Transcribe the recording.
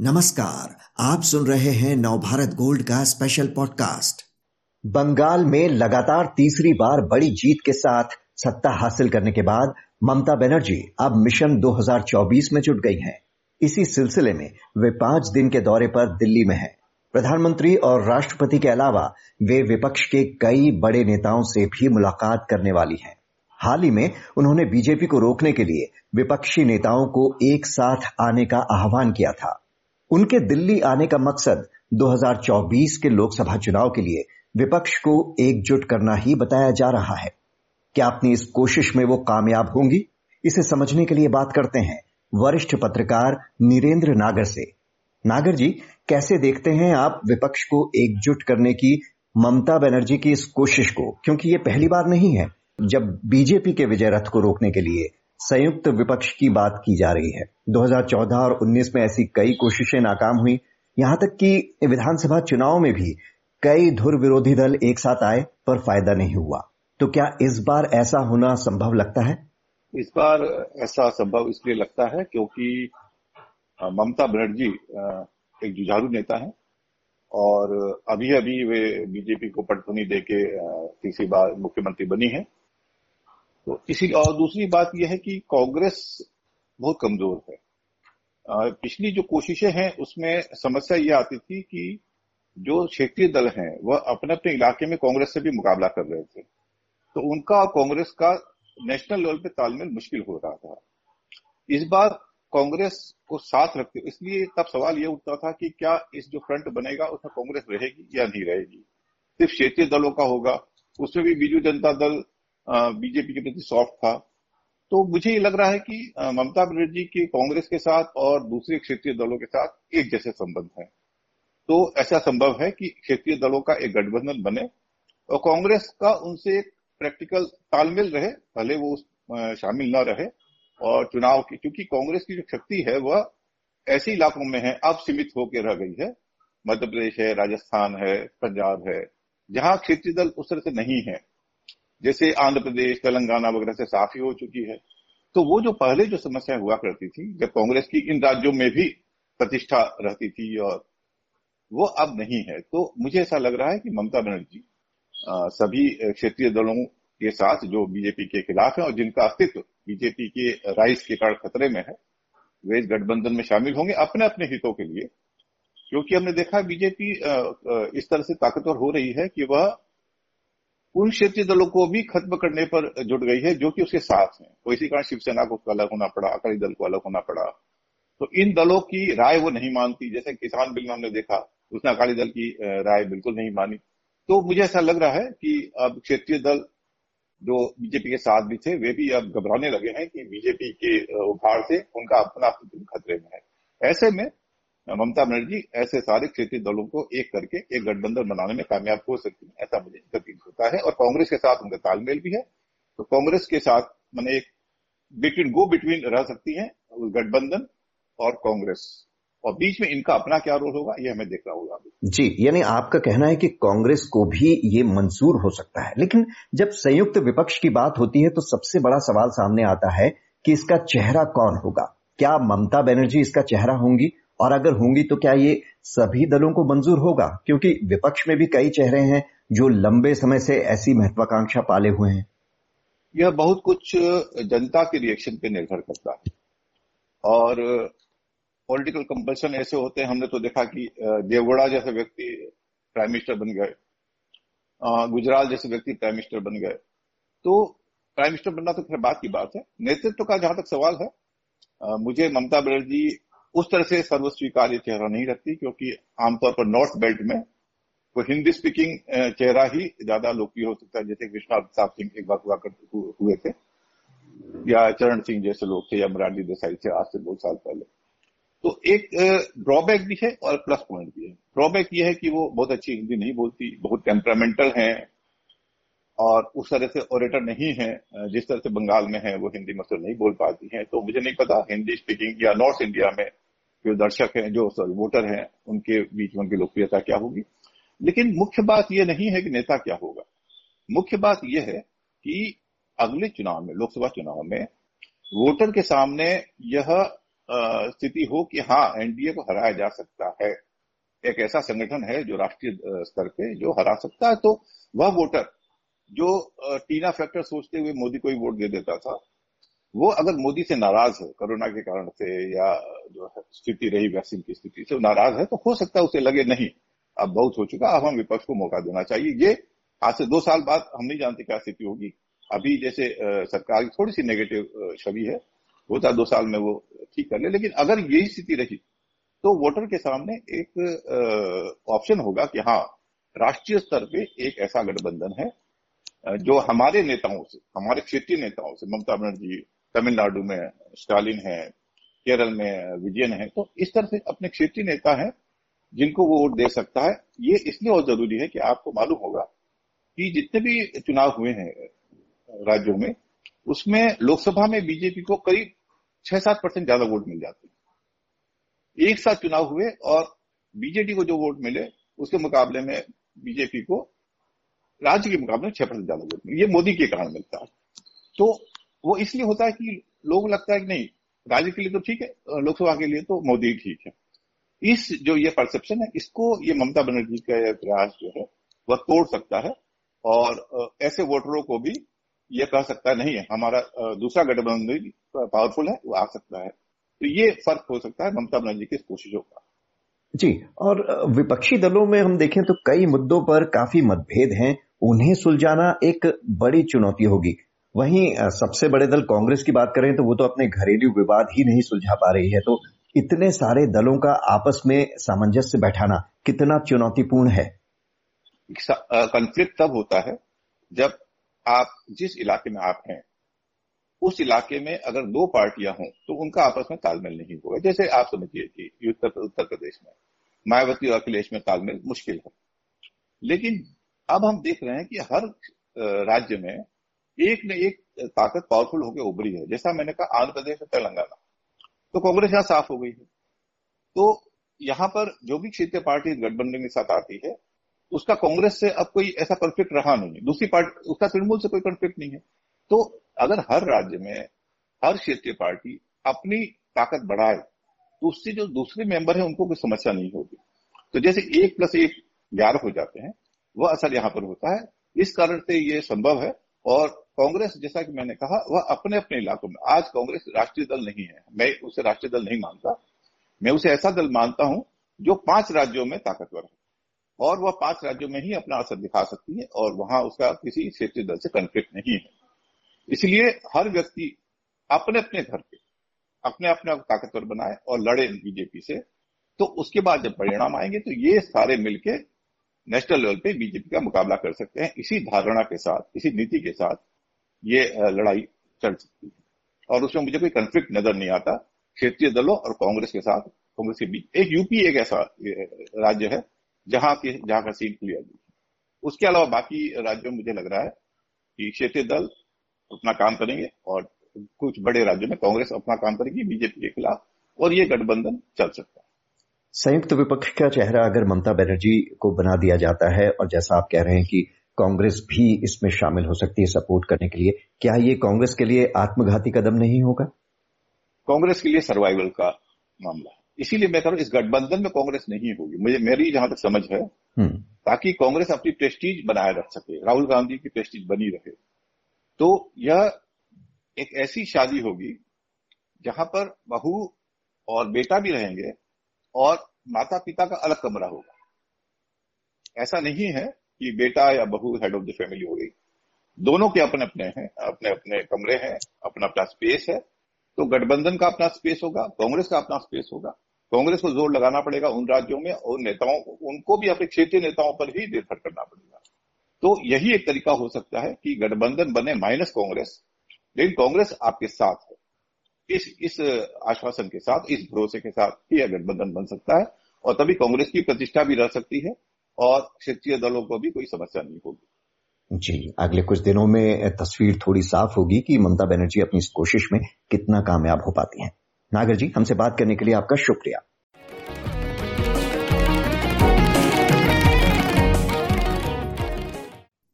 नमस्कार, आप सुन रहे हैं नवभारत गोल्ड का स्पेशल पॉडकास्ट बंगाल में लगातार तीसरी बार बड़ी जीत के साथ सत्ता हासिल करने के बाद ममता बनर्जी अब मिशन 2024 में जुट गई हैं। इसी सिलसिले में वे पाँच दिन के दौरे पर दिल्ली में हैं। प्रधानमंत्री और राष्ट्रपति के अलावा वे विपक्ष के कई बड़े नेताओं से भी मुलाकात करने वाली हैं। हाल ही में उन्होंने बीजेपी को रोकने के लिए विपक्षी नेताओं को एक साथ आने का आह्वान किया था उनके दिल्ली आने का मकसद 2024 के लोकसभा चुनाव के लिए विपक्ष को एकजुट करना ही बताया जा रहा है। क्या अपनी इस कोशिश में वो कामयाब होंगी? इसे समझने के लिए बात करते हैं वरिष्ठ पत्रकार नीरेंद्र नागर से। नागर जी, कैसे देखते हैं आप विपक्ष को एकजुट करने की ममता बनर्जी की इस कोशिश को? क्योंकि ये पहली बार नहीं है। जब बीजेपी के विजय रथ को रोकने के लिए संयुक्त विपक्ष की बात की जा रही है। 2014 और 19 में ऐसी कई कोशिशें नाकाम हुई। यहाँ तक कि विधानसभा चुनाव में भी कई धुर विरोधी दल एक साथ आए पर फ़ायदा नहीं हुआ। तो क्या इस बार ऐसा होना संभव लगता है? इस बार ऐसा संभव इसलिए लगता है क्योंकि ममता बनर्जी एक जुझारू नेता है और अभी अभी वे बीजेपी को पटखनी देके तीसरी बार मुख्यमंत्री बनी है। तो इसी और दूसरी बात यह है कि कांग्रेस बहुत कमज़ोर है। पिछली जो कोशिशें हैं, उसमें समस्या ये आती थी कि जो क्षेत्रीय दल हैं, वह अपने अपने इलाके में कांग्रेस से भी मुकाबला कर रहे थे। तो उनका और कांग्रेस का नेशनल लेवल पे तालमेल मुश्किल हो रहा था। इस बार कांग्रेस को साथ रखते इसलिए तब सवाल यह उठता था कि क्या इस जो फ्रंट बनेगा, उसमें कांग्रेस रहेगी या नहीं रहेगी? सिर्फ़ क्षेत्रीय दलों का होगा, उसमें भी बीजू जनता दल बीजेपी के प्रति सॉफ्ट था। तो मुझे ये लग रहा है कि ममता बनर्जी के कांग्रेस के साथ और दूसरे क्षेत्रीय दलों के साथ एक जैसे संबंध है। तो ऐसा संभव है कि क्षेत्रीय दलों का एक गठबंधन बने और कांग्रेस का उनसे एक प्रैक्टिकल तालमेल रहे, भले वो शामिल न रहे और चुनाव की, क्योंकि कांग्रेस की जो शक्ति है वह ऐसे इलाकों में है, अब सीमित होकर रह गई है। मध्य प्रदेश है, राजस्थान है, पंजाब है, जहाँ क्षेत्रीय दल उस तरह से नहीं है। जैसे आंध्र प्रदेश, तेलंगाना वगैरह से साफ़ ही हो चुकी है। तो वो जो पहले जो समस्या हुआ करती थी, जब कांग्रेस की इन राज्यों में भी प्रतिष्ठा रहती थी और वो अब नहीं है तो मुझे ऐसा लग रहा है कि ममता बनर्जी सभी क्षेत्रीय दलों के साथ जो बीजेपी के खिलाफ है और जिनका अस्तित्व बीजेपी के राइस के कारण खतरे में है, वे इस गठबंधन में शामिल होंगे अपने अपने हितों के लिए। क्योंकि हमने देखा बीजेपी इस तरह से ताकतवर हो रही है कि वह उन क्षेत्रीय दलों को भी खत्म करने पर जुट गई है, जो कि उसके साथ हैं। तो इसी कारण शिवसेना को अलग होना पड़ा, अकाली दल को अलग होना पड़ा। तो इन दलों की राय वो नहीं मानती। जैसे किसान बिल में हमने देखा, उसने अकाली दल की राय बिल्कुल नहीं मानी। तो मुझे ऐसा लग रहा है कि अब क्षेत्रीय दल जो बीजेपी के साथ भी थे, वे भी अब घबराने लगे हैं कि बीजेपी के उभार से उनका अपना खतरे में है। ऐसे में ममता बनर्जी, ऐसे सारे क्षेत्रीय दलों को एक करके एक गठबंधन बनाने में कामयाब हो सकती है, ऐसा मुझे प्रतीत होता है। और कांग्रेस के साथ उनका तालमेल भी है। तो कांग्रेस के साथ मैंने एक बिटवीन गो बिटवीन रह सकती है गठबंधन और कांग्रेस। और बीच में इनका अपना क्या रोल होगा, ये हमें देखना होगा। जी, यानी आपका कहना है कि कांग्रेस को भी ये मंजूर हो सकता है। लेकिन जब संयुक्त विपक्ष की बात होती है तो सबसे बड़ा सवाल सामने आता है कि इसका चेहरा कौन होगा? क्या ममता बनर्जी इसका चेहरा होंगी? और अगर होंगी तो क्या ये सभी दलों को मंजूर होगा? क्योंकि विपक्ष में भी कई चेहरे हैं जो लंबे समय से ऐसी महत्वाकांक्षा पाले हुए हैं। यह बहुत कुछ जनता के रिएक्शन पे निर्भर करता है। और पॉलिटिकल कंपल्सन ऐसे होते हैं, हमने तो देखा कि देवगढ़ा जैसे व्यक्ति प्राइम मिनिस्टर बन गए गुजरात जैसे व्यक्ति प्राइम मिनिस्टर बन गए। तो प्राइम मिनिस्टर बनना तो फिर बात की बात है। नेतृत्व का जहाँ तक सवाल है मुझे ममता बनर्जी उस तरह से सर्वस्वीकार्य चेहरा नहीं रखती, क्योंकि आमतौर पर नॉर्थ बेल्ट में वो हिंदी स्पीकिंग चेहरा ही ज़्यादा लोकप्रिय हो सकता है, जैसे विश्वनाथ प्रताप सिंह एक बार हुआ हुए थे, या चरण सिंह जैसे लोग थे, या मराठी देसाई थे, आज से बहुत साल पहले। तो एक ड्रॉबैक भी है और प्लस पॉइंट भी है। ड्रॉबैक ये है कि वो बहुत अच्छी हिंदी नहीं बोलती, बहुत टेम्परामेंटल है, और उस तरह से ऑरेटर नहीं है जिस तरह से बंगाल में है, वो हिंदी मतलब नहीं बोल पाती है। तो मुझे नहीं पता, हिंदी स्पीकिंग या नॉर्थ इंडिया में जो दर्शक हैं, जो सॉरी, वोटर हैं, उनके बीच में उनकी लोकप्रियता क्या होगी? लेकिन मुख्य बात यह नहीं है कि नेता क्या होगा। मुख्य बात यह है कि अगले चुनाव में, लोकसभा चुनाव में वोटर के सामने यह स्थिति हो कि हाँ एनडीए को हराया जा सकता है। एक ऐसा संगठन है जो राष्ट्रीय स्तर पे जो हरा सकता है। तो वह वोटर जो टीना फैक्टर सोचते हुए मोदी को ही वोट दे देता था वो अगर मोदी से नाराज़ है, कोरोना के कारण से या जो है, स्थिति रही, वैक्सीन की स्थिति से नाराज़ है तो हो सकता है उसे लगे, नहीं, अब बहुत हो चुका, अब हम विपक्ष को मौका देना चाहिए। ये आज से दो साल बाद हम नहीं जानते क्या स्थिति होगी। अभी जैसे सरकार की थोड़ी सी नेगेटिव छवि है होता दो साल में वो ठीक कर ले, लेकिन अगर यही स्थिति रही तो वोटर के सामने एक ऑप्शन होगा कि हाँ राष्ट्रीय स्तर पे एक ऐसा गठबंधन है जो हमारे नेताओं से, हमारे क्षेत्रीय नेताओं से, ममता बनर्जी तमिलनाडु में स्टालिन है, केरल में विजयन है तो इस तरह से अपने क्षेत्रीय नेता है जिनको वो वोट दे सकता है। ये इसलिए और ज़रूरी है कि आपको मालूम होगा कि जितने भी चुनाव हुए हैं राज्यों में, उसमें लोकसभा में बीजेपी को करीब छह सात परसेंट ज़्यादा वोट मिल जाते हैं। एक साथ चुनाव हुए और बीजेपी को जो वोट मिले, उसके मुकाबले में बीजेपी को राज्य के मुकाबले छह परसेंट ज़्यादा वोट मिले। ये मोदी के कारण मिलता है। तो वो इसलिए होता है कि लोग लगता है कि नहीं, राज्य के लिए तो ठीक है, लोकसभा के लिए तो मोदी ठीक है। इस जो ये परसेप्शन है, इसको ये ममता बनर्जी का प्रयास जो है, वह तोड़ सकता है और ऐसे वोटरों को भी ये कह सकता है नहीं है। हमारा दूसरा गठबंधन पावरफुल है, वो आ सकता है। तो ये फ़र्क हो सकता है ममता बनर्जी की कोशिशों का। जी, और विपक्षी दलों में हम देखें तो कई मुद्दों पर काफ़ी मतभेद हैं। उन्हें सुलझाना एक बड़ी चुनौती होगी। वहीं सबसे बड़े दल कांग्रेस की बात करें तो वो तो अपने घरेलू विवाद ही नहीं सुलझा पा रही है। तो इतने सारे दलों का आपस में सामंजस्य बैठाना कितना चुनौतीपूर्ण है? कॉन्फ्लिक्ट तब होता है जब आप, जिस इलाके में आप हैं, उस इलाके में अगर दो पार्टियाँ हों तो उनका आपस में तालमेल नहीं होगा। जैसे आप समझिए कि उत्तर उत्तर प्रदेश में, मायावती और अखिलेश में तालमेल मुश्किल है। लेकिन अब हम देख रहे हैं कि हर राज्य में एक न एक ताकत पावरफुल होकर उभरी है। जैसा मैंने कहा, आंध्र प्रदेश और तेलंगाना। तो कांग्रेस यहाँ साफ़ हो गई है। तो यहाँ पर जो भी क्षेत्रीय पार्टी गठबंधन के साथ आती है, उसका कांग्रेस से अब कोई ऐसा कॉन्फ्लिक्ट रहा नहीं दूसरी पार्टी, उसका तृणमूल से कोई कॉन्फ्लिक्ट नहीं है। तो अगर हर राज्य में हर क्षेत्रीय पार्टी अपनी ताकत बढ़ाए तो उससे जो दूसरे मेंबर है, उनको कोई समस्या नहीं होगी। तो जैसे एक प्लस एक ग्यारह हो जाते हैं, वह असर यहाँ पर होता है। इस कारण से ये संभव है और कांग्रेस, जैसा कि मैंने कहा, वह अपने अपने इलाकों में। आज कांग्रेस राष्ट्रीय दल नहीं है। मैं उसे राष्ट्रीय दल नहीं मानता। मैं उसे ऐसा दल मानता हूँ जो पाँच राज्यों में ताकतवर है। और वह पाँच राज्यों में ही अपना असर दिखा सकती है और वहाँ उसका किसी क्षेत्रीय दल से कंफ्लिक्ट नहीं है। इसलिए हर व्यक्ति अपने अपने घर पे अपने अपने आप ताकतवर बनाए और लड़े बीजेपी से। तो उसके बाद जब परिणाम आएँगे तो ये सारे मिलके नेशनल लेवल पे बीजेपी का मुकाबला कर सकते हैं। इसी धारणा के साथ, इसी नीति के साथ ये लड़ाई चल सकती है। और उसमें मुझे कोई कंफ्लिक्ट नज़र नहीं आता। क्षेत्रीय दलों और कांग्रेस के साथ, कांग्रेस के बीच, एक यूपी एक ऐसा राज्य है, जहाँ की, जहाँ का सीट क्लियर उसके अलावा बाकी राज्यों में मुझे लग रहा है कि क्षेत्रीय दल अपना काम करेंगे और कुछ बड़े राज्यों में कांग्रेस अपना काम करेगी, बीजेपी के खिलाफ, और ये गठबंधन चल सकता है। संयुक्त विपक्ष का चेहरा अगर ममता बनर्जी को बना दिया जाता है और जैसा आप कह रहे हैं कि कांग्रेस भी इसमें शामिल हो सकती है सपोर्ट करने के लिए क्या ये कांग्रेस के लिए आत्मघाती कदम नहीं होगा? कांग्रेस के लिए सर्वाइवल का मामला इसीलिए मैं कह रहा हूँ इस गठबंधन में कांग्रेस नहीं होगी। मुझे मेरी जहाँ तक समझ है हम्म। ताकि कांग्रेस अपनी प्रेस्टीज बनाए रख सके राहुल गांधी की प्रेस्टीज बनी रहे तो यह एक ऐसी शादी होगी जहाँ पर बहू और बेटा भी रहेंगे और माता पिता का अलग कमरा होगा। ऐसा नहीं है कि बेटा या बहू हेड ऑफ़ द फैमिली हो गई। दोनों के अपने अपने हैं अपने अपने कमरे हैं अपना अपना स्पेस है। तो गठबंधन का अपना स्पेस होगा, कांग्रेस का अपना स्पेस होगा। कांग्रेस को ज़ोर लगाना पड़ेगा उन राज्यों में और नेताओं को, उनको भी अपने क्षेत्रीय नेताओं पर ही निर्भर करना पड़ेगा। तो यही एक तरीका हो सकता है कि गठबंधन बने माइनस कांग्रेस, लेकिन कांग्रेस आपके साथ है। इस इस आश्वासन के साथ, इस भरोसे के साथ ही यह गठबंधन बन सकता है, और तभी कांग्रेस की प्रतिष्ठा भी रह सकती है, और क्षेत्रीय दलों को भी कोई समस्या नहीं होगी। जी, अगले कुछ दिनों में तस्वीर थोड़ी साफ़ होगी कि ममता बनर्जी अपनी इस कोशिश में कितना कामयाब हो पाती हैं। नागर जी, हमसे बात करने के लिए आपका शुक्रिया।